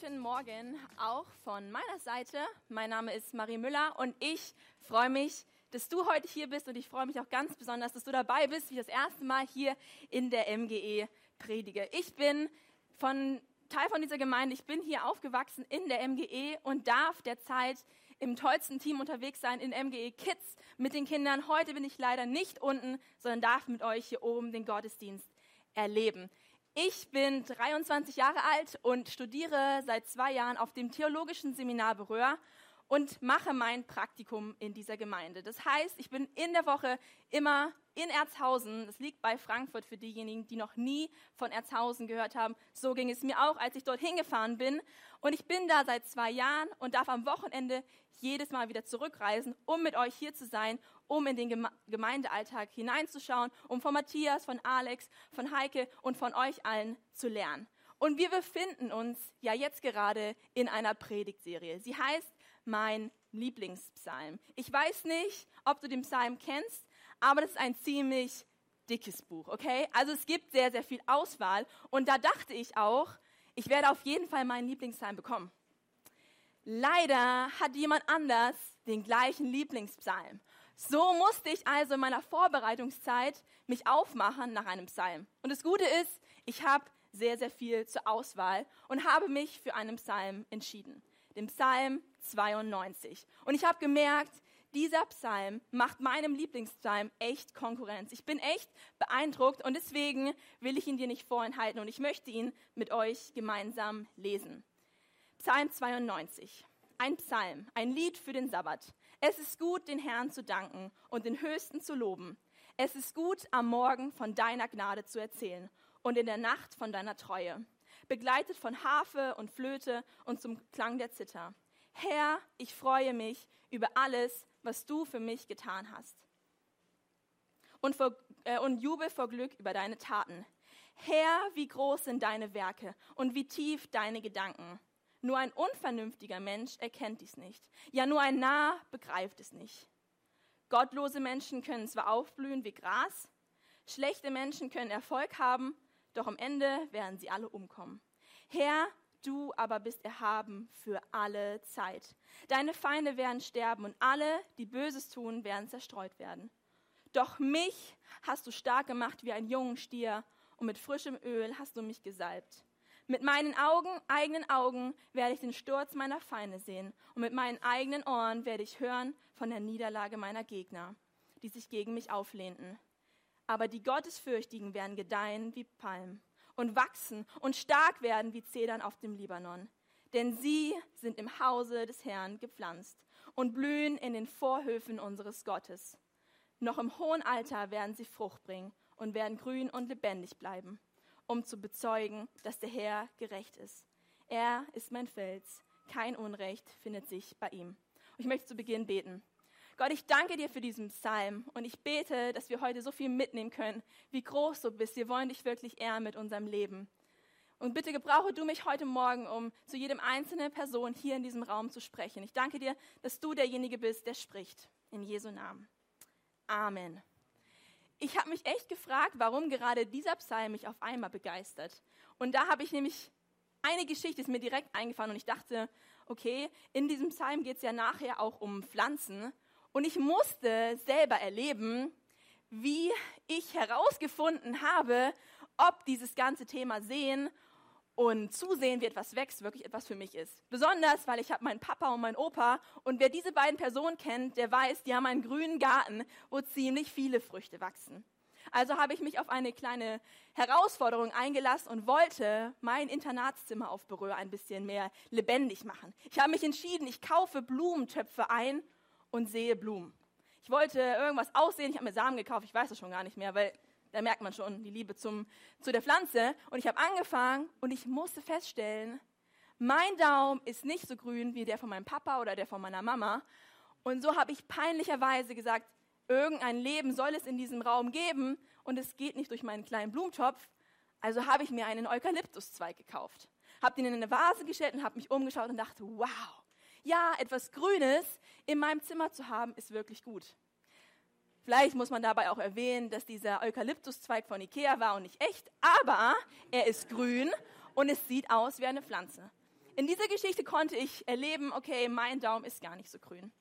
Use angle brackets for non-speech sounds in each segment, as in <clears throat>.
Guten Morgen auch von meiner Seite. Mein Name ist Marie Müller und ich freue mich, dass du heute hier bist und ich freue mich auch ganz besonders, dass du dabei bist, wie ich das erste Mal hier in der MGE predige. Ich bin von Teil von dieser Gemeinde. Ich bin hier aufgewachsen in der MGE und darf derzeit im tollsten Team unterwegs sein in MGE Kids mit den Kindern. Heute bin ich leider nicht unten, sondern darf mit euch hier oben den Gottesdienst erleben. Ich bin 23 Jahre alt und studiere seit zwei Jahren auf dem Theologischen Seminar Berühr und mache mein Praktikum in dieser Gemeinde. Das heißt, ich bin in der Woche immer in Erzhausen. Das liegt bei Frankfurt für diejenigen, die noch nie von Erzhausen gehört haben. So ging es mir auch, als ich dorthin gefahren bin. Und ich bin da seit zwei Jahren und darf am Wochenende jedes Mal wieder zurückreisen, um mit euch hier zu sein, um in den Gemeindealltag hineinzuschauen, um von Matthias, von Alex, von Heike und von euch allen zu lernen. Und wir befinden uns ja jetzt gerade in einer Predigtserie. Sie heißt Mein Lieblingspsalm. Ich weiß nicht, ob du den Psalm kennst, aber das ist ein ziemlich dickes Buch, okay? Also es gibt sehr, sehr viel Auswahl und da dachte ich auch, ich werde auf jeden Fall meinen Lieblingspsalm bekommen. Leider hat jemand anders den gleichen Lieblingspsalm. So musste ich also in meiner Vorbereitungszeit mich aufmachen nach einem Psalm. Und das Gute ist, ich habe sehr, sehr viel zur Auswahl und habe mich für einen Psalm entschieden. Den Psalm 92. Und ich habe gemerkt, dieser Psalm macht meinem Lieblingspsalm echt Konkurrenz. Ich bin echt beeindruckt und deswegen will ich ihn dir nicht vorenthalten und ich möchte ihn mit euch gemeinsam lesen. Psalm 92. Ein Psalm, ein Lied für den Sabbat. Es ist gut, den Herrn zu danken und den Höchsten zu loben. Es ist gut, am Morgen von deiner Gnade zu erzählen und in der Nacht von deiner Treue, begleitet von Harfe und Flöte und zum Klang der Zither. Herr, ich freue mich über alles, was du für mich getan hast. Und, vor, äh, und jubel vor Glück über deine Taten. Herr, wie groß sind deine Werke und wie tief deine Gedanken. Nur ein unvernünftiger Mensch erkennt dies nicht. Ja, nur ein Narr begreift es nicht. Gottlose Menschen können zwar aufblühen wie Gras, schlechte Menschen können Erfolg haben, doch am Ende werden sie alle umkommen. Herr, du aber bist erhaben für alle Zeit. Deine Feinde werden sterben und alle, die Böses tun, werden zerstreut werden. Doch mich hast du stark gemacht wie ein jungen Stier und mit frischem Öl hast du mich gesalbt. Mit meinen Augen, eigenen Augen werde ich den Sturz meiner Feinde sehen und mit meinen eigenen Ohren werde ich hören von der Niederlage meiner Gegner, die sich gegen mich auflehnten. Aber die Gottesfürchtigen werden gedeihen wie Palmen und wachsen und stark werden wie Zedern auf dem Libanon. Denn sie sind im Hause des Herrn gepflanzt und blühen in den Vorhöfen unseres Gottes. Noch im hohen Alter werden sie Frucht bringen und werden grün und lebendig bleiben, um zu bezeugen, dass der Herr gerecht ist. Er ist mein Fels, kein Unrecht findet sich bei ihm. Und ich möchte zu Beginn beten. Gott, ich danke dir für diesen Psalm und ich bete, dass wir heute so viel mitnehmen können, wie groß du bist. Wir wollen dich wirklich ehren mit unserem Leben. Und bitte gebrauche du mich heute Morgen, um zu jedem einzelnen Person hier in diesem Raum zu sprechen. Ich danke dir, dass du derjenige bist, der spricht. In Jesu Namen. Amen. Ich habe mich echt gefragt, warum gerade dieser Psalm mich auf einmal begeistert. Und da habe ich nämlich eine Geschichte ist mir direkt eingefallen und ich dachte, okay, in diesem Psalm geht es ja nachher auch um Pflanzen und ich musste selber erleben, wie ich herausgefunden habe, ob dieses ganze Thema Sehen und Zusehen, wie etwas wächst, wirklich etwas für mich ist. Besonders, weil ich habe meinen Papa und meinen Opa und wer diese beiden Personen kennt, der weiß, die haben einen grünen Garten, wo ziemlich viele Früchte wachsen. Also habe ich mich auf eine kleine Herausforderung eingelassen und wollte mein Internatszimmer auf Berühr ein bisschen mehr lebendig machen. Ich habe mich entschieden, ich kaufe Blumentöpfe ein und sehe Blumen. Ich wollte irgendwas aussehen, ich habe mir Samen gekauft, ich weiß es schon gar nicht mehr, weil da merkt man schon die Liebe zum, zu der Pflanze. Und ich habe angefangen und ich musste feststellen, mein Daumen ist nicht so grün wie der von meinem Papa oder der von meiner Mama. Und so habe ich peinlicherweise gesagt, irgendein Leben soll es in diesem Raum geben und es geht nicht durch meinen kleinen Blumentopf. Also habe ich mir einen Eukalyptuszweig gekauft, habe den in eine Vase gestellt und habe mich umgeschaut und dachte, wow, ja, etwas Grünes in meinem Zimmer zu haben, ist wirklich gut. Vielleicht muss man dabei auch erwähnen, dass dieser Eukalyptuszweig von Ikea war und nicht echt, aber er ist grün und es sieht aus wie eine Pflanze. In dieser Geschichte konnte ich erleben, okay, mein Daumen ist gar nicht so grün.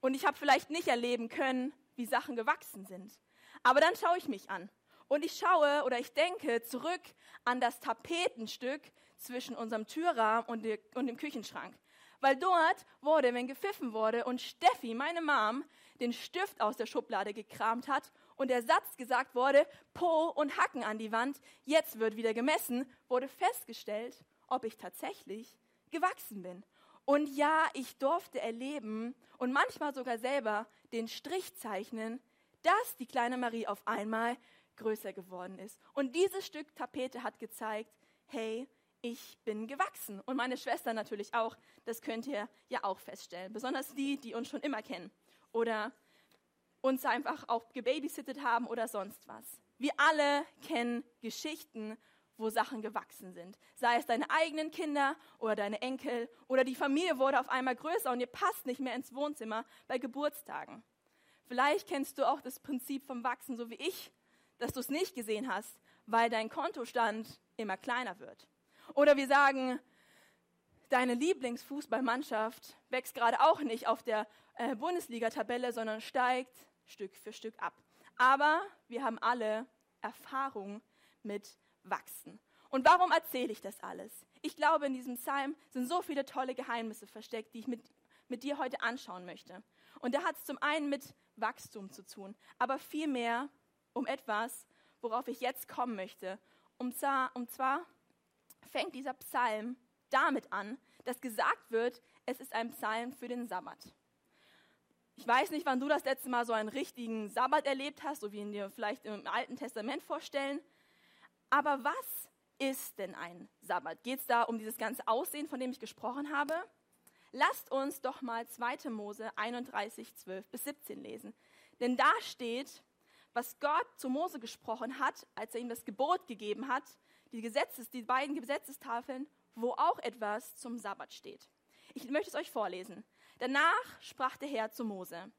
Und ich habe vielleicht nicht erleben können, wie Sachen gewachsen sind. Aber dann schaue ich mich an. Und ich schaue oder ich denke zurück an das Tapetenstück zwischen unserem Türrahmen und, dem Küchenschrank. Weil dort wurde, wenn gepfiffen wurde und Steffi, meine Mom, den Stift aus der Schublade gekramt hat und der Satz gesagt wurde, Po und Hacken an die Wand, jetzt wird wieder gemessen, wurde festgestellt, ob ich tatsächlich gewachsen bin. Und ja, ich durfte erleben und manchmal sogar selber den Strich zeichnen, dass die kleine Marie auf einmal größer geworden ist. Und dieses Stück Tapete hat gezeigt, hey, ich bin gewachsen. Und meine Schwester natürlich auch. Das könnt ihr ja auch feststellen. Besonders die, die uns schon immer kennen. Oder uns einfach auch gebabysittet haben oder sonst was. Wir alle kennen Geschichten wo Sachen gewachsen sind. Sei es deine eigenen Kinder oder deine Enkel oder die Familie wurde auf einmal größer und ihr passt nicht mehr ins Wohnzimmer bei Geburtstagen. Vielleicht kennst du auch das Prinzip vom Wachsen, so wie ich, dass du es nicht gesehen hast, weil dein Kontostand immer kleiner wird. Oder wir sagen, deine Lieblingsfußballmannschaft wächst gerade auch nicht auf der äh, Bundesliga-Tabelle, sondern steigt Stück für Stück ab. Aber wir haben alle Erfahrung mit wachsen. Und warum erzähle ich das alles? Ich glaube, in diesem Psalm sind so viele tolle Geheimnisse versteckt, die ich mit, mit dir heute anschauen möchte. Und da hat es zum einen mit Wachstum zu tun, aber vielmehr um etwas, worauf ich jetzt kommen möchte. Und zwar, und zwar fängt dieser Psalm damit an, dass gesagt wird, es ist ein Psalm für den Sabbat. Ich weiß nicht, wann du das letzte Mal so einen richtigen Sabbat erlebt hast, so wie ihn dir vielleicht im Alten Testament vorstellen. Aber was ist denn ein Sabbat? Geht es da um dieses ganze Aussehen, von dem ich gesprochen habe? Lasst uns doch mal 2. Mose 31, 12 bis 17 lesen. Denn da steht, was Gott zu Mose gesprochen hat, als er ihm das Gebot gegeben hat, die, Gesetzes, die beiden Gesetzestafeln, wo auch etwas zum Sabbat steht. Ich möchte es euch vorlesen. Danach sprach der Herr zu Mose,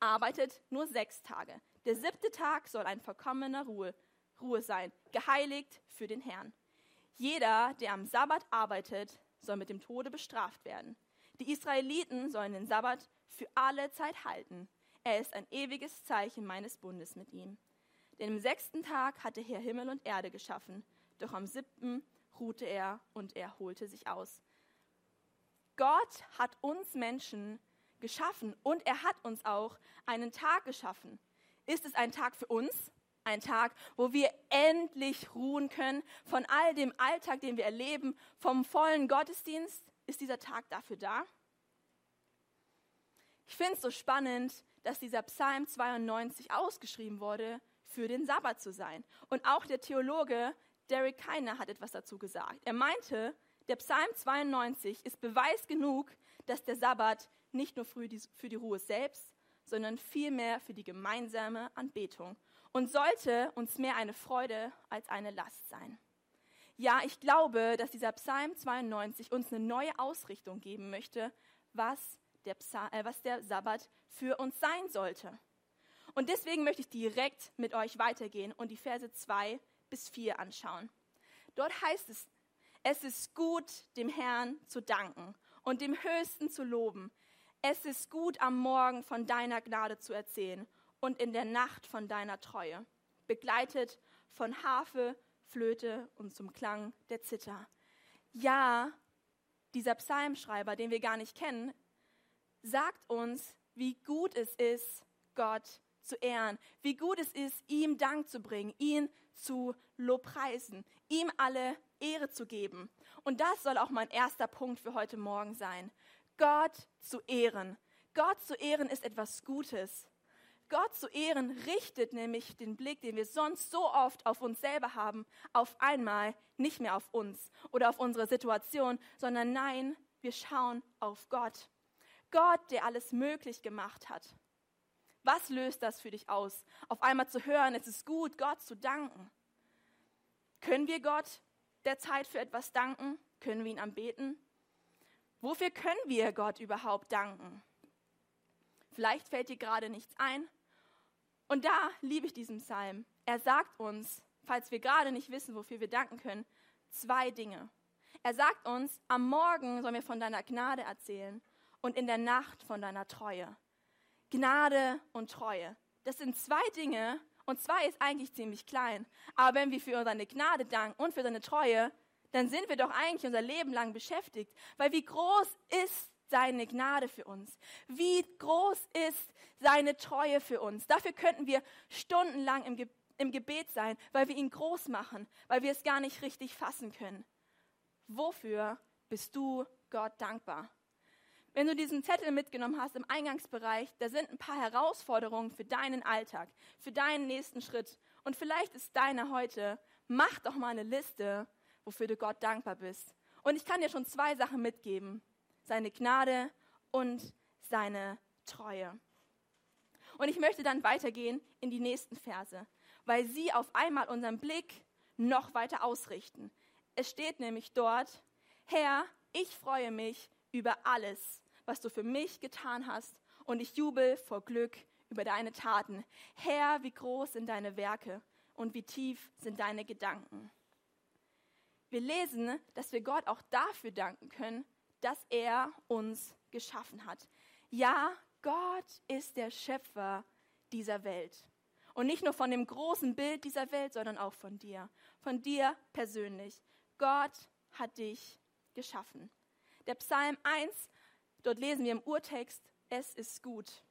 arbeitet nur sechs Tage. Der siebte Tag soll ein vollkommener Ruhe, Ruhe sein, geheiligt für den Herrn. Jeder, der am Sabbat arbeitet, soll mit dem Tode bestraft werden. Die Israeliten sollen den Sabbat für alle Zeit halten. Er ist ein ewiges Zeichen meines Bundes mit ihm. Denn im sechsten Tag hat der Herr Himmel und Erde geschaffen, doch am siebten ruhte er und er holte sich aus. Gott hat uns Menschen geschaffen und er hat uns auch einen Tag geschaffen. Ist es ein Tag für uns? Ein Tag, wo wir endlich ruhen können von all dem Alltag, den wir erleben, vom vollen Gottesdienst. Ist dieser Tag dafür da? Ich finde es so spannend, dass dieser Psalm 92 ausgeschrieben wurde, für den Sabbat zu sein. Und auch der Theologe Derek Keiner hat etwas dazu gesagt. Er meinte, der Psalm 92 ist Beweis genug, dass der Sabbat nicht nur für die, Ruhe selbst, sondern vielmehr für die gemeinsame Anbetung und sollte uns mehr eine Freude als eine Last sein. Ja, ich glaube, dass dieser Psalm 92 uns eine neue Ausrichtung geben möchte, was der, Psalm, äh, was der Sabbat für uns sein sollte. Und deswegen möchte ich direkt mit euch weitergehen und die Verse 2 bis 4 anschauen. Dort heißt es, es ist gut, dem Herrn zu danken und dem Höchsten zu loben. Es ist gut, am Morgen von deiner Gnade zu erzählen und in der Nacht von deiner Treue, begleitet von Harfe, Flöte und zum Klang der Zither. Ja, dieser Psalmschreiber, den wir gar nicht kennen, sagt uns, wie gut es ist, Gott zu ehren, wie gut es ist, ihm Dank zu bringen, ihn zu lobpreisen, ihm alle Ehre zu geben. Und das soll auch mein erster Punkt für heute Morgen sein. Gott zu ehren. Gott zu ehren ist etwas Gutes. Gott zu ehren richtet nämlich den Blick, den wir sonst so oft auf uns selber haben, auf einmal nicht mehr auf uns oder auf unsere Situation, sondern nein, wir schauen auf Gott. Gott, der alles möglich gemacht hat. Was löst das für dich aus? Auf einmal zu hören, es ist gut, Gott zu danken. Können wir Gott der Zeit für etwas danken? Können wir ihn anbeten? Wofür können wir Gott überhaupt danken? Vielleicht fällt dir gerade nichts ein, und da liebe ich diesen Psalm. Er sagt uns, falls wir gerade nicht wissen, wofür wir danken können, zwei Dinge. Er sagt uns, am Morgen sollen wir von deiner Gnade erzählen und in der Nacht von deiner Treue. Gnade und Treue. Das sind zwei Dinge und zwei ist eigentlich ziemlich klein. Aber wenn wir für seine Gnade danken und für seine Treue, dann sind wir doch eigentlich unser Leben lang beschäftigt. Weil wie groß ist seine Gnade für uns? Wie groß ist seine Treue für uns? Dafür könnten wir stundenlang im, Ge im Gebet sein, weil wir ihn groß machen, weil wir es gar nicht richtig fassen können. Wofür bist du Gott dankbar? Wenn du diesen Zettel mitgenommen hast im Eingangsbereich, da sind ein paar Herausforderungen für deinen Alltag, für deinen nächsten Schritt. Und vielleicht ist deiner heute, mach doch mal eine Liste, wofür du Gott dankbar bist. Und ich kann dir schon zwei Sachen mitgeben. Seine Gnade und seine Treue. Und ich möchte dann weitergehen in die nächsten Verse, weil sie auf einmal unseren Blick noch weiter ausrichten. Es steht nämlich dort, Herr, ich freue mich über alles, was du für mich getan hast, und ich jubel vor Glück über deine Taten. Herr, wie groß sind deine Werke und wie tief sind deine Gedanken. Wir lesen, dass wir Gott auch dafür danken können, dass er uns geschaffen hat. Ja, Gott ist der Schöpfer dieser Welt. Und nicht nur von dem großen Bild dieser Welt, sondern auch von dir. Von dir persönlich. Gott hat dich geschaffen. Der Psalm 1 Dort lesen wir im Urtext, es ist gut.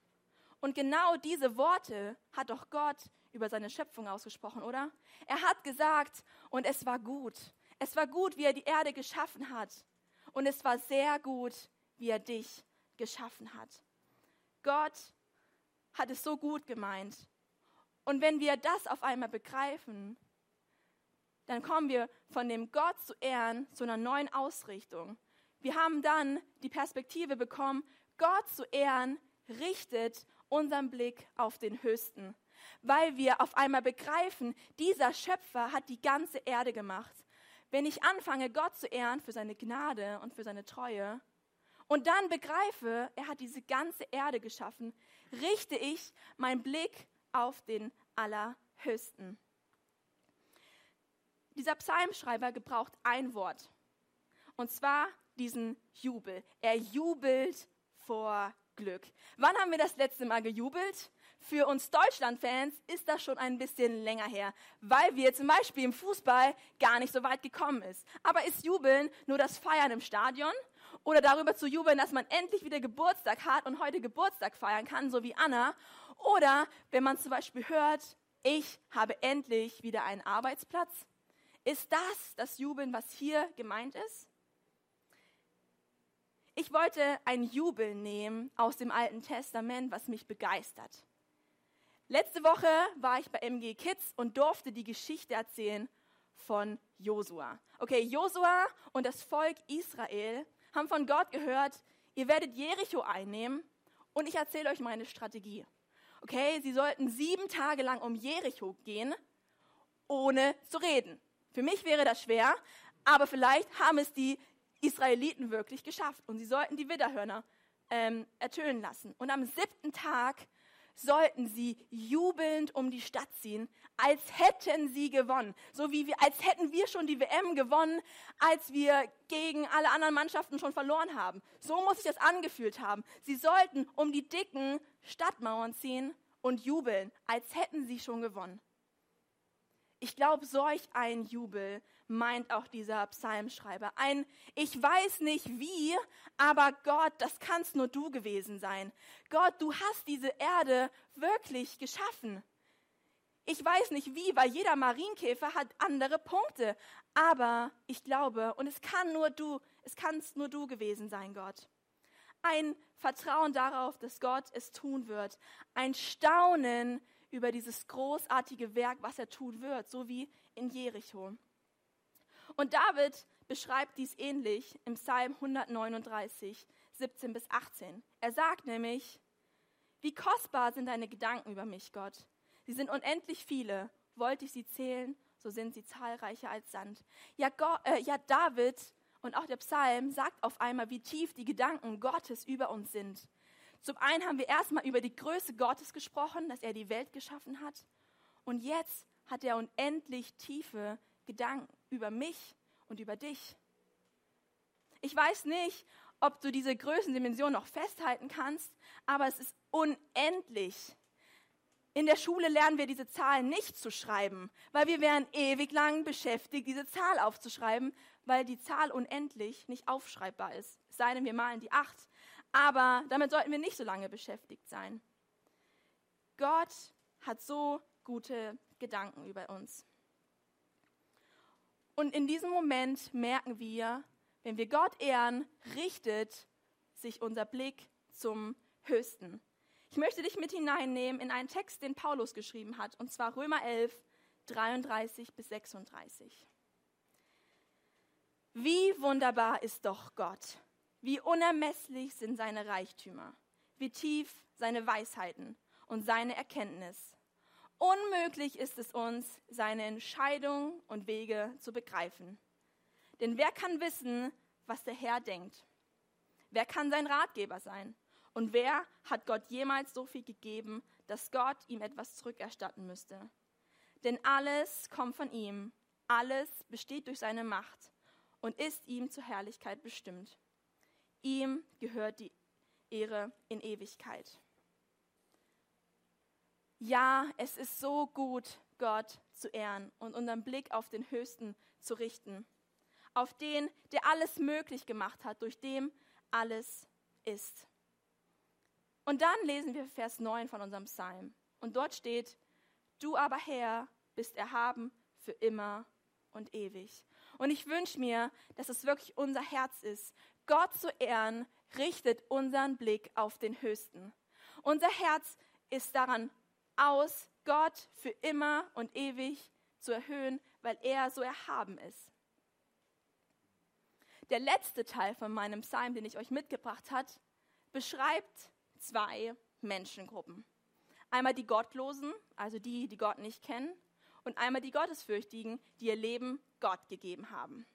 Und genau diese Worte hat doch Gott über seine Schöpfung ausgesprochen, oder? Er hat gesagt, und es war gut. Es war gut, wie er die Erde geschaffen hat. Und es war sehr gut, wie er dich geschaffen hat. Gott hat es so gut gemeint. Und wenn wir das auf einmal begreifen, dann kommen wir von dem Gott zu ehren zu einer neuen Ausrichtung. Wir haben dann die Perspektive bekommen, Gott zu ehren, richtet unseren Blick auf den Höchsten, weil wir auf einmal begreifen, dieser Schöpfer hat die ganze Erde gemacht. Wenn ich anfange, Gott zu ehren für seine Gnade und für seine Treue und dann begreife, er hat diese ganze Erde geschaffen, richte ich meinen Blick auf den Allerhöchsten. Dieser Psalmschreiber gebraucht ein Wort. Und zwar diesen Jubel. Er jubelt vor Glück. Wann haben wir das letzte Mal gejubelt? Für uns Deutschland-Fans ist das schon ein bisschen länger her, weil wir zum Beispiel im Fußball gar nicht so weit gekommen ist. Aber ist Jubeln nur das Feiern im Stadion? Oder darüber zu jubeln, dass man endlich wieder Geburtstag hat und heute Geburtstag feiern kann, so wie Anna? Oder wenn man zum Beispiel hört, ich habe endlich wieder einen Arbeitsplatz? Ist das das Jubeln, was hier gemeint ist? Ich wollte ein Jubel nehmen aus dem Alten Testament, was mich begeistert. Letzte Woche war ich bei MG Kids und durfte die Geschichte erzählen von Josua. Okay, Josua und das Volk Israel haben von Gott gehört, ihr werdet Jericho einnehmen und ich erzähle euch meine Strategie. Okay, sie sollten sieben Tage lang um Jericho gehen, ohne zu reden. Für mich wäre das schwer, aber vielleicht haben es die Israeliten wirklich geschafft. Und sie sollten die Widderhörner ähm, ertönen lassen. Und am siebten Tag sollten sie jubelnd um die Stadt ziehen, als hätten sie gewonnen. So wie wir, als hätten wir schon die WM gewonnen, als wir gegen alle anderen Mannschaften schon verloren haben. So muss sich das angefühlt haben. Sie sollten um die dicken Stadtmauern ziehen und jubeln, als hätten sie schon gewonnen. Ich glaube, solch ein Jubel meint auch dieser Psalmschreiber. Ein Ich weiß nicht wie, aber Gott, das kannst nur du gewesen sein. Gott, du hast diese Erde wirklich geschaffen. Ich weiß nicht wie, weil jeder Marienkäfer hat andere Punkte. Aber ich glaube, und es kann nur du, es kannst nur du gewesen sein, Gott. Ein Vertrauen darauf, dass Gott es tun wird. Ein Staunen über dieses großartige Werk, was er tun wird, so wie in Jericho. Und David beschreibt dies ähnlich im Psalm 139, 17 bis 18. Er sagt nämlich, wie kostbar sind deine Gedanken über mich, Gott. Sie sind unendlich viele. Wollte ich sie zählen, so sind sie zahlreicher als Sand. Ja, Gott, äh, ja, David und auch der Psalm sagt auf einmal, wie tief die Gedanken Gottes über uns sind. Zum einen haben wir erstmal über die Größe Gottes gesprochen, dass er die Welt geschaffen hat. Und jetzt hat er unendlich tiefe Gedanken über mich und über dich. Ich weiß nicht, ob du diese Größendimension noch festhalten kannst, aber es ist unendlich. In der Schule lernen wir diese Zahlen nicht zu schreiben, weil wir wären ewig lang beschäftigt, diese Zahl aufzuschreiben, weil die Zahl unendlich nicht aufschreibbar ist. Es sei denn, wir malen die acht. Aber damit sollten wir nicht so lange beschäftigt sein. Gott hat so gute Gedanken über uns. Und in diesem Moment merken wir, wenn wir Gott ehren, richtet sich unser Blick zum Höchsten. Ich möchte dich mit hineinnehmen in einen Text, den Paulus geschrieben hat, und zwar Römer 11, 33 bis 36. Wie wunderbar ist doch Gott, wie unermesslich sind seine Reichtümer, wie tief seine Weisheiten und seine Erkenntnis. Unmöglich ist es uns, seine Entscheidungen und Wege zu begreifen. Denn wer kann wissen, was der Herr denkt? Wer kann sein Ratgeber sein? Und wer hat Gott jemals so viel gegeben, dass Gott ihm etwas zurückerstatten müsste? Denn alles kommt von ihm, alles besteht durch seine Macht und ist ihm zur Herrlichkeit bestimmt. Ihm gehört die Ehre in Ewigkeit. Ja, es ist so gut, Gott zu ehren und unseren Blick auf den Höchsten zu richten, auf den, der alles möglich gemacht hat, durch dem alles ist. Und dann lesen wir Vers 9 von unserem Psalm. Und dort steht, du aber Herr bist erhaben für immer und ewig. Und ich wünsche mir, dass es wirklich unser Herz ist. Gott zu ehren, richtet unseren Blick auf den Höchsten. Unser Herz ist daran aus, Gott für immer und ewig zu erhöhen, weil er so erhaben ist. Der letzte Teil von meinem Psalm, den ich euch mitgebracht habe, beschreibt zwei Menschengruppen. Einmal die Gottlosen, also die, die Gott nicht kennen, und einmal die Gottesfürchtigen, die ihr Leben Gott gegeben haben.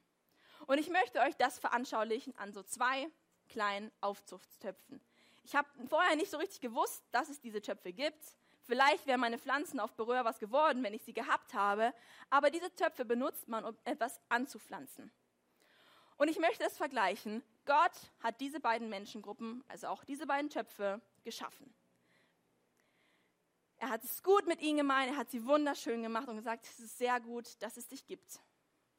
Und ich möchte euch das veranschaulichen an so zwei kleinen Aufzuchtstöpfen. Ich habe vorher nicht so richtig gewusst, dass es diese Töpfe gibt. Vielleicht wären meine Pflanzen auf Berühr was geworden, wenn ich sie gehabt habe. Aber diese Töpfe benutzt man, um etwas anzupflanzen. Und ich möchte es vergleichen. Gott hat diese beiden Menschengruppen, also auch diese beiden Töpfe, geschaffen. Er hat es gut mit ihnen gemeint, er hat sie wunderschön gemacht und gesagt, es ist sehr gut, dass es dich gibt.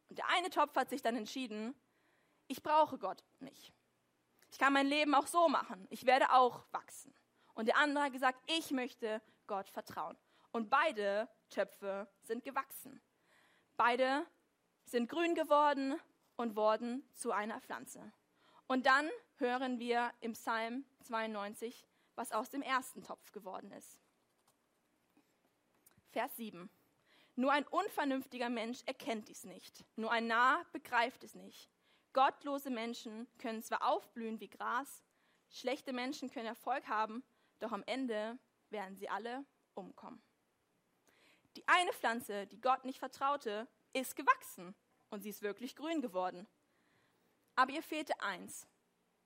Und der eine Topf hat sich dann entschieden, ich brauche Gott nicht. Ich kann mein Leben auch so machen. Ich werde auch wachsen. Und der andere hat gesagt, ich möchte Gott vertrauen. Und beide Töpfe sind gewachsen. Beide sind grün geworden und wurden zu einer Pflanze. Und dann hören wir im Psalm 92, was aus dem ersten Topf geworden ist. Vers 7. Nur ein unvernünftiger Mensch erkennt dies nicht. Nur ein Narr begreift es nicht. Gottlose Menschen können zwar aufblühen wie Gras, schlechte Menschen können Erfolg haben, doch am Ende werden sie alle umkommen. Die eine Pflanze, die Gott nicht vertraute, ist gewachsen und sie ist wirklich grün geworden. Aber ihr fehlte eins.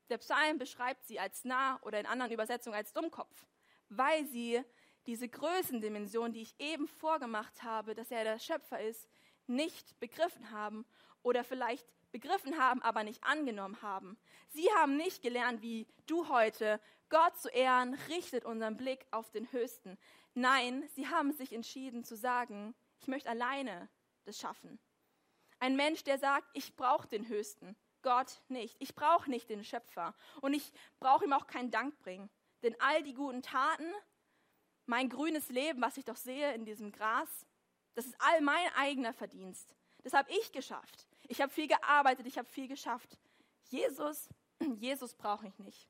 Der Psalm beschreibt sie als nah oder in anderen Übersetzungen als Dummkopf, weil sie diese Größendimension, die ich eben vorgemacht habe, dass er der Schöpfer ist, nicht begriffen haben oder vielleicht begriffen haben, aber nicht angenommen haben. Sie haben nicht gelernt, wie du heute Gott zu ehren, richtet unseren Blick auf den Höchsten. Nein, sie haben sich entschieden zu sagen, ich möchte alleine das schaffen. Ein Mensch, der sagt, ich brauche den Höchsten, Gott nicht. Ich brauche nicht den Schöpfer und ich brauche ihm auch keinen Dank bringen. Denn all die guten Taten mein grünes Leben, was ich doch sehe in diesem Gras, das ist all mein eigener Verdienst. Das habe ich geschafft. Ich habe viel gearbeitet, ich habe viel geschafft. Jesus, <clears throat> Jesus brauche ich nicht.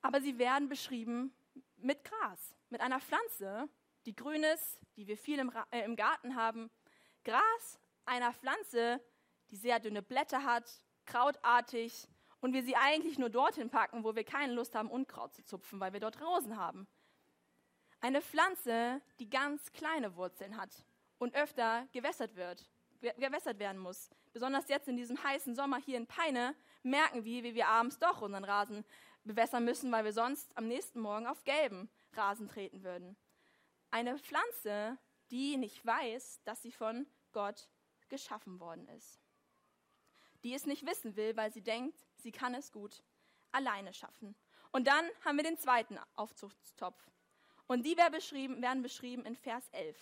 Aber sie werden beschrieben mit Gras, mit einer Pflanze, die grün ist, die wir viel im, äh, im Garten haben. Gras einer Pflanze, die sehr dünne Blätter hat, krautartig, und wir sie eigentlich nur dorthin packen, wo wir keine Lust haben, Unkraut zu zupfen, weil wir dort Rosen haben. Eine Pflanze, die ganz kleine Wurzeln hat und öfter gewässert wird, gewässert werden muss. Besonders jetzt in diesem heißen Sommer hier in Peine merken wir, wie wir abends doch unseren Rasen bewässern müssen, weil wir sonst am nächsten Morgen auf gelben Rasen treten würden. Eine Pflanze, die nicht weiß, dass sie von Gott geschaffen worden ist. Die es nicht wissen will, weil sie denkt, sie kann es gut alleine schaffen. Und dann haben wir den zweiten Aufzuchtstopf. Und die werden beschrieben in Vers 11.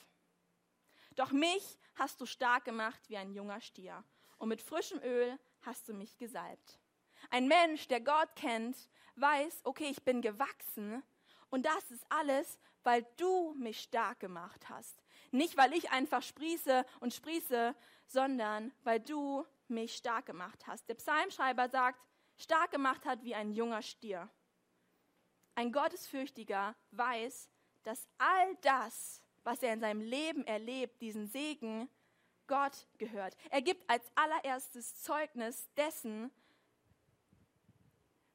Doch mich hast du stark gemacht wie ein junger Stier. Und mit frischem Öl hast du mich gesalbt. Ein Mensch, der Gott kennt, weiß, okay, ich bin gewachsen. Und das ist alles, weil du mich stark gemacht hast. Nicht, weil ich einfach sprieße und sprieße, sondern weil du mich stark gemacht hast. Der Psalmschreiber sagt, stark gemacht hat wie ein junger Stier. Ein Gottesfürchtiger weiß, dass all das, was er in seinem Leben erlebt, diesen Segen, Gott gehört. Er gibt als allererstes Zeugnis dessen,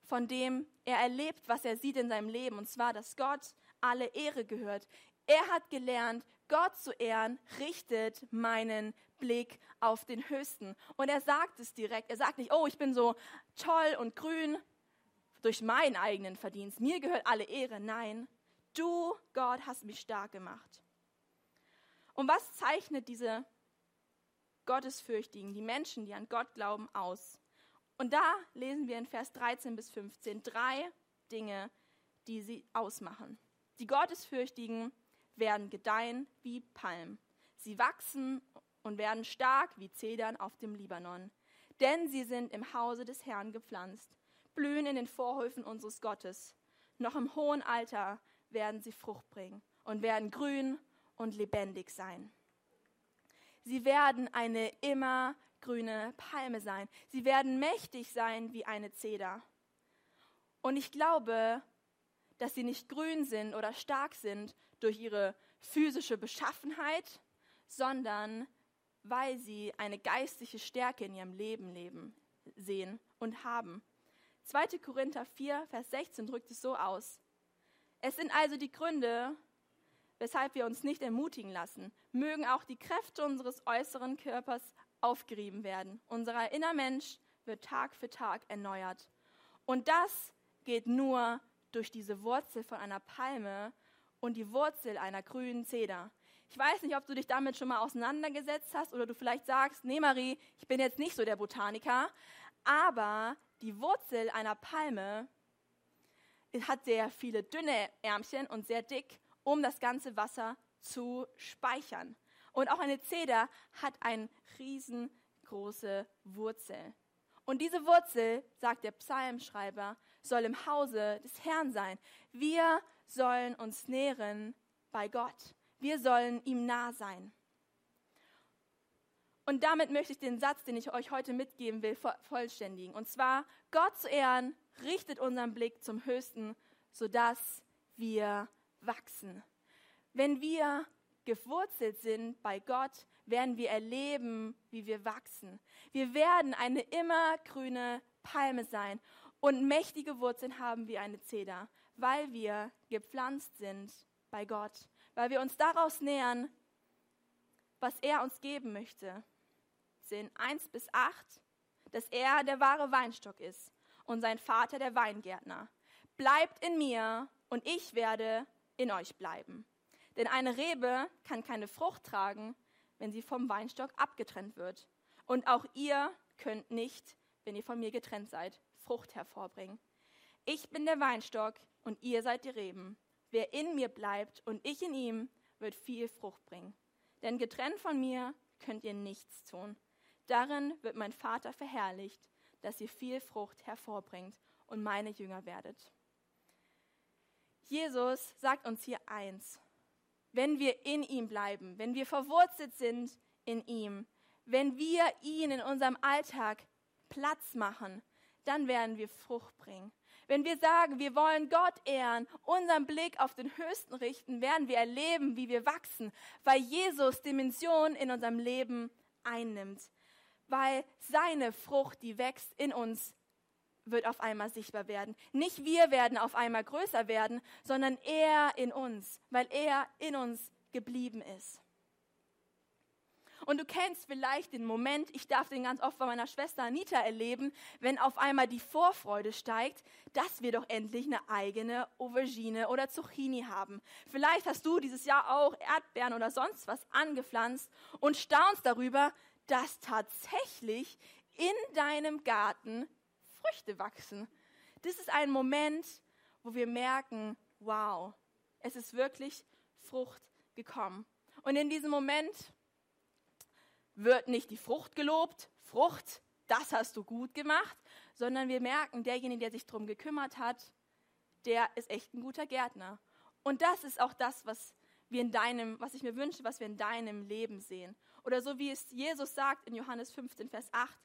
von dem er erlebt, was er sieht in seinem Leben, und zwar, dass Gott alle Ehre gehört. Er hat gelernt, Gott zu ehren, richtet meinen Blick auf den Höchsten. Und er sagt es direkt. Er sagt nicht, oh, ich bin so toll und grün durch meinen eigenen Verdienst. Mir gehört alle Ehre. Nein, du, Gott, hast mich stark gemacht. Und was zeichnet diese Gottesfürchtigen, die Menschen, die an Gott glauben, aus? Und da lesen wir in Vers 13 bis 15 drei Dinge, die sie ausmachen. Die Gottesfürchtigen werden gedeihen wie Palmen. Sie wachsen und werden stark wie Zedern auf dem Libanon. Denn sie sind im Hause des Herrn gepflanzt, blühen in den Vorhöfen unseres Gottes. Noch im hohen Alter werden sie Frucht bringen und werden grün und lebendig sein. Sie werden eine immergrüne Palme sein. Sie werden mächtig sein wie eine Zeder. Und ich glaube, dass sie nicht grün sind oder stark sind durch ihre physische Beschaffenheit, sondern weil sie eine geistliche Stärke in ihrem Leben leben, sehen und haben. 2. Korinther 4, Vers 16 drückt es so aus. Es sind also die Gründe, weshalb wir uns nicht ermutigen lassen. Mögen auch die Kräfte unseres äußeren Körpers aufgerieben werden. Unser inner Mensch wird Tag für Tag erneuert. Und das geht nur durch diese Wurzel von einer Palme und die Wurzel einer grünen Zeder. Ich weiß nicht, ob du dich damit schon mal auseinandergesetzt hast oder du vielleicht sagst, nee Marie, ich bin jetzt nicht so der Botaniker, aber die Wurzel einer Palme hat sehr viele dünne Ärmchen und sehr dick, um das ganze Wasser zu speichern. Und auch eine Zeder hat eine riesengroße Wurzel. Und diese Wurzel, sagt der Psalmschreiber, soll im Hause des Herrn sein. Wir sollen uns nähren bei Gott. Wir sollen ihm nah sein. Und damit möchte ich den Satz, den ich euch heute mitgeben will, vollständigen. Und zwar, Gott zu ehren, richtet unseren Blick zum Höchsten, sodass wir wachsen. Wenn wir gewurzelt sind bei Gott, werden wir erleben, wie wir wachsen. Wir werden eine immergrüne Palme sein und mächtige Wurzeln haben wie eine Zeder, weil wir gepflanzt sind bei Gott, weil wir uns daraus nähern, was er uns geben möchte. Sind 1 bis 8, dass er der wahre Weinstock ist und sein Vater der Weingärtner. Bleibt in mir und ich werde in euch bleiben. Denn eine Rebe kann keine Frucht tragen, wenn sie vom Weinstock abgetrennt wird. Und auch ihr könnt nicht, wenn ihr von mir getrennt seid, Frucht hervorbringen. Ich bin der Weinstock und ihr seid die Reben. Wer in mir bleibt und ich in ihm, wird viel Frucht bringen. Denn getrennt von mir könnt ihr nichts tun. Darin wird mein Vater verherrlicht, dass ihr viel Frucht hervorbringt und meine Jünger werdet. Jesus sagt uns hier eins wenn wir in ihm bleiben, wenn wir verwurzelt sind in ihm, wenn wir ihn in unserem Alltag Platz machen, dann werden wir Frucht bringen. Wenn wir sagen, wir wollen Gott ehren, unseren Blick auf den Höchsten richten, werden wir erleben, wie wir wachsen, weil Jesus Dimensionen in unserem Leben einnimmt, weil seine Frucht, die wächst in uns, wird auf einmal sichtbar werden. Nicht wir werden auf einmal größer werden, sondern er in uns, weil er in uns geblieben ist. Und du kennst vielleicht den Moment, ich darf den ganz oft bei meiner Schwester Anita erleben, wenn auf einmal die Vorfreude steigt, dass wir doch endlich eine eigene Aubergine oder Zucchini haben. Vielleicht hast du dieses Jahr auch Erdbeeren oder sonst was angepflanzt und staunst darüber, dass tatsächlich in deinem Garten Früchte wachsen. Das ist ein Moment, wo wir merken, wow, es ist wirklich Frucht gekommen. Und in diesem Moment wird nicht die Frucht gelobt, Frucht, das hast du gut gemacht, sondern wir merken, derjenige, der sich darum gekümmert hat, der ist echt ein guter Gärtner. Und das ist auch das, was wir in deinem, was ich mir wünsche, was wir in deinem Leben sehen. Oder so wie es Jesus sagt in Johannes 15, Vers 8,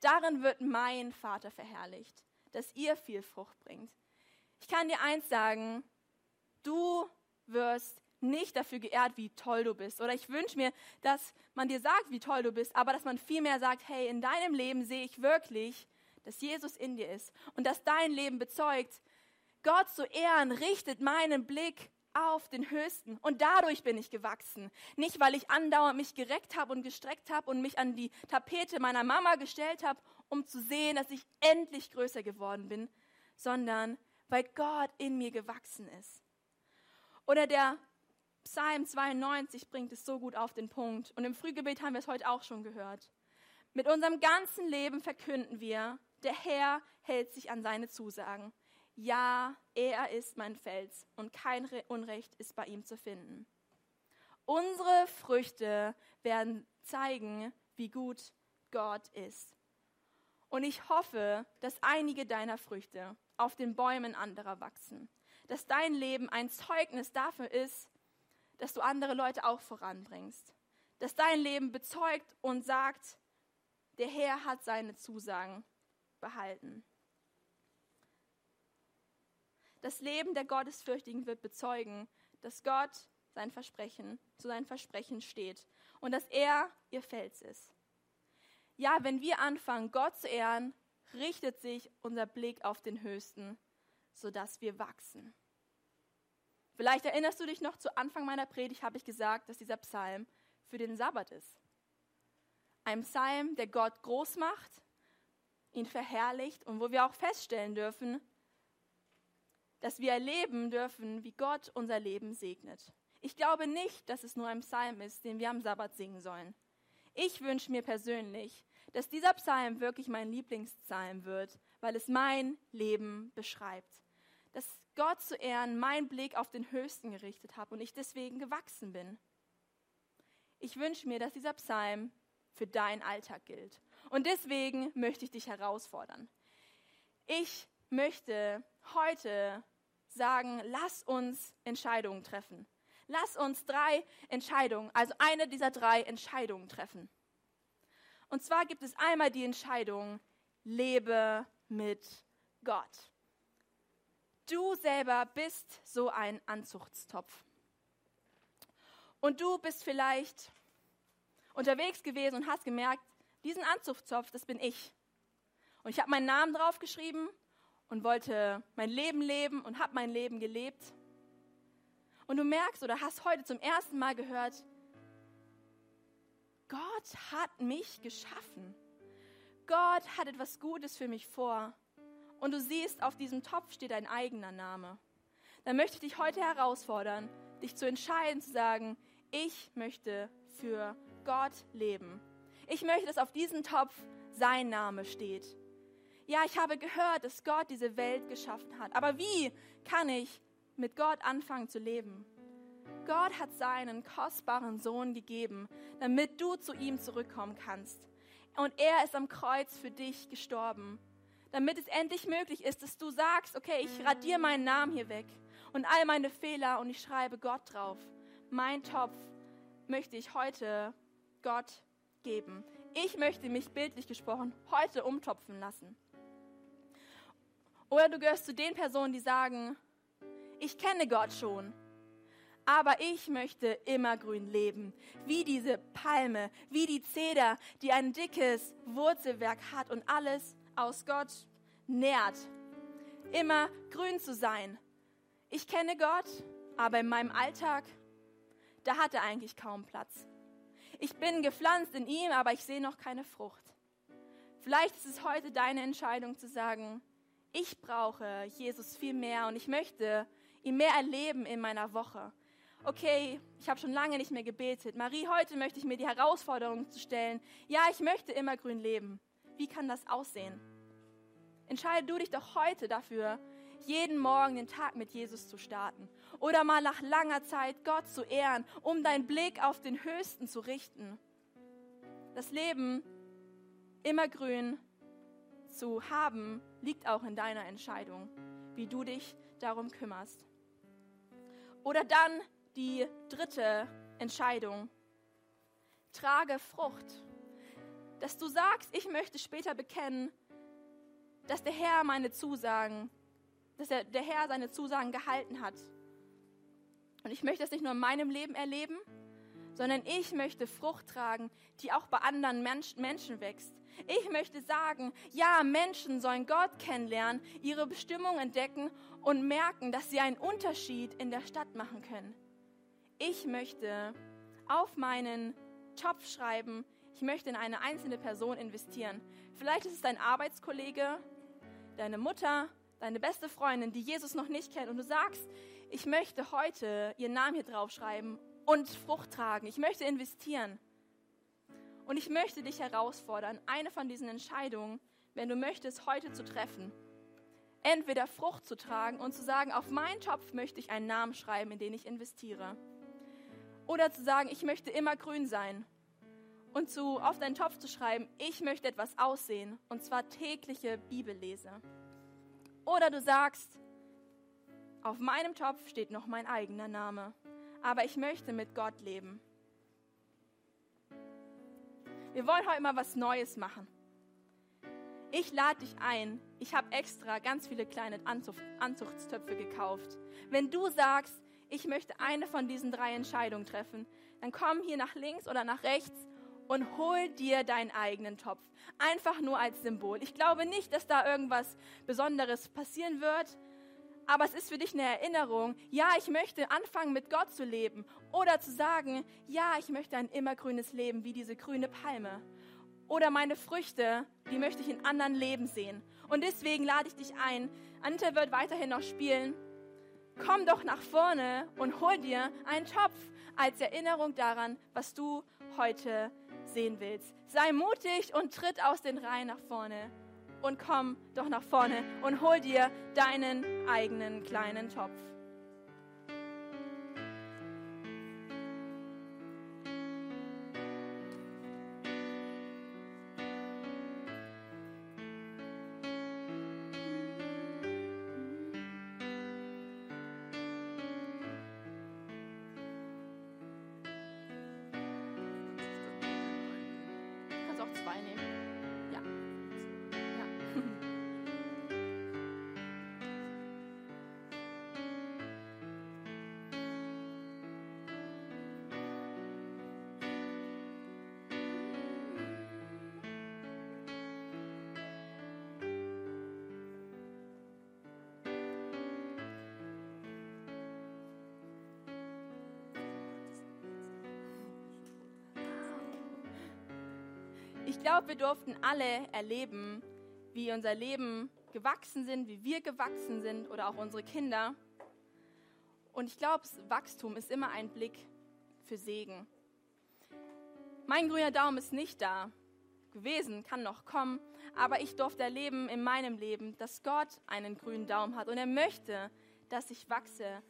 darin wird mein Vater verherrlicht, dass ihr viel Frucht bringt. Ich kann dir eins sagen, du wirst nicht dafür geehrt, wie toll du bist. Oder ich wünsche mir, dass man dir sagt, wie toll du bist, aber dass man vielmehr sagt, hey, in deinem Leben sehe ich wirklich, dass Jesus in dir ist und dass dein Leben bezeugt, Gott zu ehren, richtet meinen Blick auf den Höchsten. Und dadurch bin ich gewachsen. Nicht, weil ich andauernd mich gereckt habe und gestreckt habe und mich an die Tapete meiner Mama gestellt habe, um zu sehen, dass ich endlich größer geworden bin, sondern weil Gott in mir gewachsen ist. Oder der Psalm 92 bringt es so gut auf den Punkt. Und im Frühgebet haben wir es heute auch schon gehört. Mit unserem ganzen Leben verkünden wir, der Herr hält sich an seine Zusagen. Ja, er ist mein Fels und kein Unrecht ist bei ihm zu finden. Unsere Früchte werden zeigen, wie gut Gott ist. Und ich hoffe, dass einige deiner Früchte auf den Bäumen anderer wachsen. Dass dein Leben ein Zeugnis dafür ist, dass du andere Leute auch voranbringst. Dass dein Leben bezeugt und sagt, der Herr hat seine Zusagen behalten. Das Leben der Gottesfürchtigen wird bezeugen, dass Gott sein Versprechen, zu seinem Versprechen steht und dass er ihr Fels ist. Ja, wenn wir anfangen, Gott zu ehren, richtet sich unser Blick auf den Höchsten, sodass wir wachsen. Vielleicht erinnerst du dich noch, zu Anfang meiner Predigt habe ich gesagt, dass dieser Psalm für den Sabbat ist. Ein Psalm, der Gott groß macht, ihn verherrlicht und wo wir auch feststellen dürfen, dass wir erleben dürfen, wie Gott unser Leben segnet. Ich glaube nicht, dass es nur ein Psalm ist, den wir am Sabbat singen sollen. Ich wünsche mir persönlich, dass dieser Psalm wirklich mein Lieblingspsalm wird, weil es mein Leben beschreibt. Dass Gott zu Ehren mein Blick auf den Höchsten gerichtet habe und ich deswegen gewachsen bin. Ich wünsche mir, dass dieser Psalm für deinen Alltag gilt. Und deswegen möchte ich dich herausfordern. Ich möchte heute sagen, lass uns Entscheidungen treffen. Lass uns drei Entscheidungen, also eine dieser drei Entscheidungen treffen. Und zwar gibt es einmal die Entscheidung, lebe mit Gott. Du selber bist so ein Anzuchtstopf. Und du bist vielleicht unterwegs gewesen und hast gemerkt, diesen Anzuchtstopf, das bin ich. Und ich habe meinen Namen draufgeschrieben und wollte mein Leben leben und habe mein Leben gelebt. Und du merkst oder hast heute zum ersten Mal gehört, Gott hat mich geschaffen. Gott hat etwas Gutes für mich vor. Und du siehst, auf diesem Topf steht ein eigener Name. Dann möchte ich dich heute herausfordern, dich zu entscheiden, zu sagen, ich möchte für Gott leben. Ich möchte, dass auf diesem Topf sein Name steht. Ja, ich habe gehört, dass Gott diese Welt geschaffen hat. Aber wie kann ich mit Gott anfangen zu leben? Gott hat seinen kostbaren Sohn gegeben, damit du zu ihm zurückkommen kannst. Und er ist am Kreuz für dich gestorben, damit es endlich möglich ist, dass du sagst, okay, ich radiere meinen Namen hier weg und all meine Fehler und ich schreibe Gott drauf. Mein Topf möchte ich heute Gott geben. Ich möchte mich bildlich gesprochen heute umtopfen lassen. Oder du gehörst zu den Personen, die sagen, ich kenne Gott schon, aber ich möchte immergrün leben, wie diese Palme, wie die Zeder, die ein dickes Wurzelwerk hat und alles aus Gott nährt. Immer grün zu sein. Ich kenne Gott, aber in meinem Alltag, da hat er eigentlich kaum Platz. Ich bin gepflanzt in ihm, aber ich sehe noch keine Frucht. Vielleicht ist es heute deine Entscheidung zu sagen, ich brauche Jesus viel mehr und ich möchte ihn mehr erleben in meiner Woche. Okay, ich habe schon lange nicht mehr gebetet. Marie, heute möchte ich mir die Herausforderung zu stellen. Ja, ich möchte immer grün leben. Wie kann das aussehen? Entscheide du dich doch heute dafür, jeden Morgen den Tag mit Jesus zu starten. Oder mal nach langer Zeit Gott zu ehren, um deinen Blick auf den Höchsten zu richten. Das Leben immer grün zu haben, liegt auch in deiner Entscheidung, wie du dich darum kümmerst. Oder dann die dritte Entscheidung. Trage Frucht. Dass du sagst, ich möchte später bekennen, dass der Herr meine Zusagen, dass der, der Herr seine Zusagen gehalten hat. Und ich möchte das nicht nur in meinem Leben erleben, sondern ich möchte Frucht tragen, die auch bei anderen Mensch, Menschen wächst. Ich möchte sagen, ja, Menschen sollen Gott kennenlernen, ihre Bestimmung entdecken und merken, dass sie einen Unterschied in der Stadt machen können. Ich möchte auf meinen Topf schreiben, ich möchte in eine einzelne Person investieren. Vielleicht ist es dein Arbeitskollege, deine Mutter, deine beste Freundin, die Jesus noch nicht kennt und du sagst, ich möchte heute ihren Namen hier draufschreiben und Frucht tragen. Ich möchte investieren. Und ich möchte dich herausfordern, eine von diesen Entscheidungen, wenn du möchtest, heute zu treffen. Entweder Frucht zu tragen und zu sagen, auf meinen Topf möchte ich einen Namen schreiben, in den ich investiere. Oder zu sagen, ich möchte immer grün sein. Und zu, auf deinen Topf zu schreiben, ich möchte etwas aussehen, und zwar tägliche Bibellese. Oder du sagst, auf meinem Topf steht noch mein eigener Name, aber ich möchte mit Gott leben. Wir wollen heute mal was Neues machen. Ich lade dich ein. Ich habe extra ganz viele kleine Anzucht, Anzuchtstöpfe gekauft. Wenn du sagst, ich möchte eine von diesen drei Entscheidungen treffen, dann komm hier nach links oder nach rechts und hol dir deinen eigenen Topf. Einfach nur als Symbol. Ich glaube nicht, dass da irgendwas Besonderes passieren wird, aber es ist für dich eine Erinnerung, ja, ich möchte anfangen mit Gott zu leben oder zu sagen, ja, ich möchte ein immergrünes Leben wie diese grüne Palme. Oder meine Früchte, die möchte ich in anderen Leben sehen. Und deswegen lade ich dich ein. Ante wird weiterhin noch spielen. Komm doch nach vorne und hol dir einen Topf als Erinnerung daran, was du heute sehen willst. Sei mutig und tritt aus den Reihen nach vorne und komm doch nach vorne und hol dir deinen eigenen kleinen Topf. Ich glaube, wir durften alle erleben, wie unser Leben gewachsen sind, wie wir gewachsen sind oder auch unsere Kinder. Und ich glaube, Wachstum ist immer ein Blick für Segen. Mein grüner Daumen ist nicht da gewesen, kann noch kommen, aber ich durfte erleben in meinem Leben, dass Gott einen grünen Daumen hat und er möchte, dass ich wachse.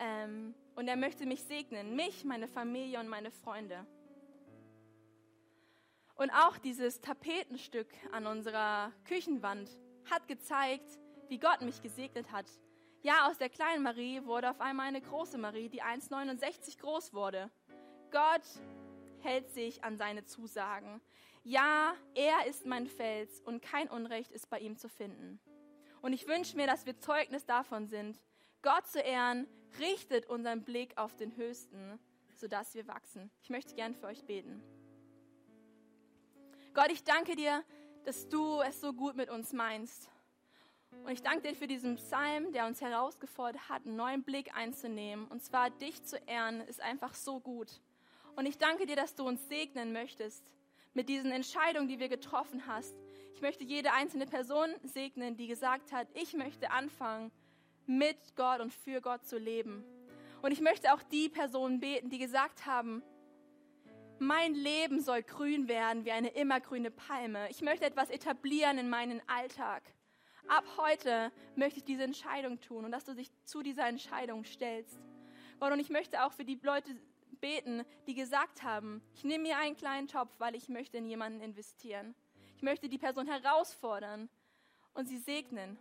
Ähm, und er möchte mich segnen, mich, meine Familie und meine Freunde. Und auch dieses Tapetenstück an unserer Küchenwand hat gezeigt, wie Gott mich gesegnet hat. Ja, aus der kleinen Marie wurde auf einmal eine große Marie, die 1,69 groß wurde. Gott hält sich an seine Zusagen. Ja, er ist mein Fels und kein Unrecht ist bei ihm zu finden. Und ich wünsche mir, dass wir Zeugnis davon sind. Gott zu ehren, richtet unseren Blick auf den Höchsten, sodass wir wachsen. Ich möchte gern für euch beten. Gott, ich danke dir, dass du es so gut mit uns meinst. Und ich danke dir für diesen Psalm, der uns herausgefordert hat, einen neuen Blick einzunehmen. Und zwar dich zu ehren, ist einfach so gut. Und ich danke dir, dass du uns segnen möchtest mit diesen Entscheidungen, die wir getroffen hast. Ich möchte jede einzelne Person segnen, die gesagt hat, ich möchte anfangen, mit Gott und für Gott zu leben. Und ich möchte auch die Personen beten, die gesagt haben, mein Leben soll grün werden wie eine immergrüne Palme. Ich möchte etwas etablieren in meinen Alltag. Ab heute möchte ich diese Entscheidung tun und dass du dich zu dieser Entscheidung stellst. Gott, und ich möchte auch für die Leute beten, die gesagt haben, ich nehme mir einen kleinen Topf, weil ich möchte in jemanden investieren. Ich möchte die Person herausfordern und sie segnen.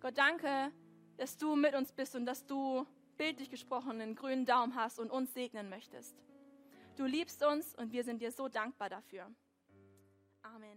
Gott, danke, dass du mit uns bist und dass du bildlich gesprochen einen grünen Daumen hast und uns segnen möchtest. Du liebst uns und wir sind dir so dankbar dafür. Amen.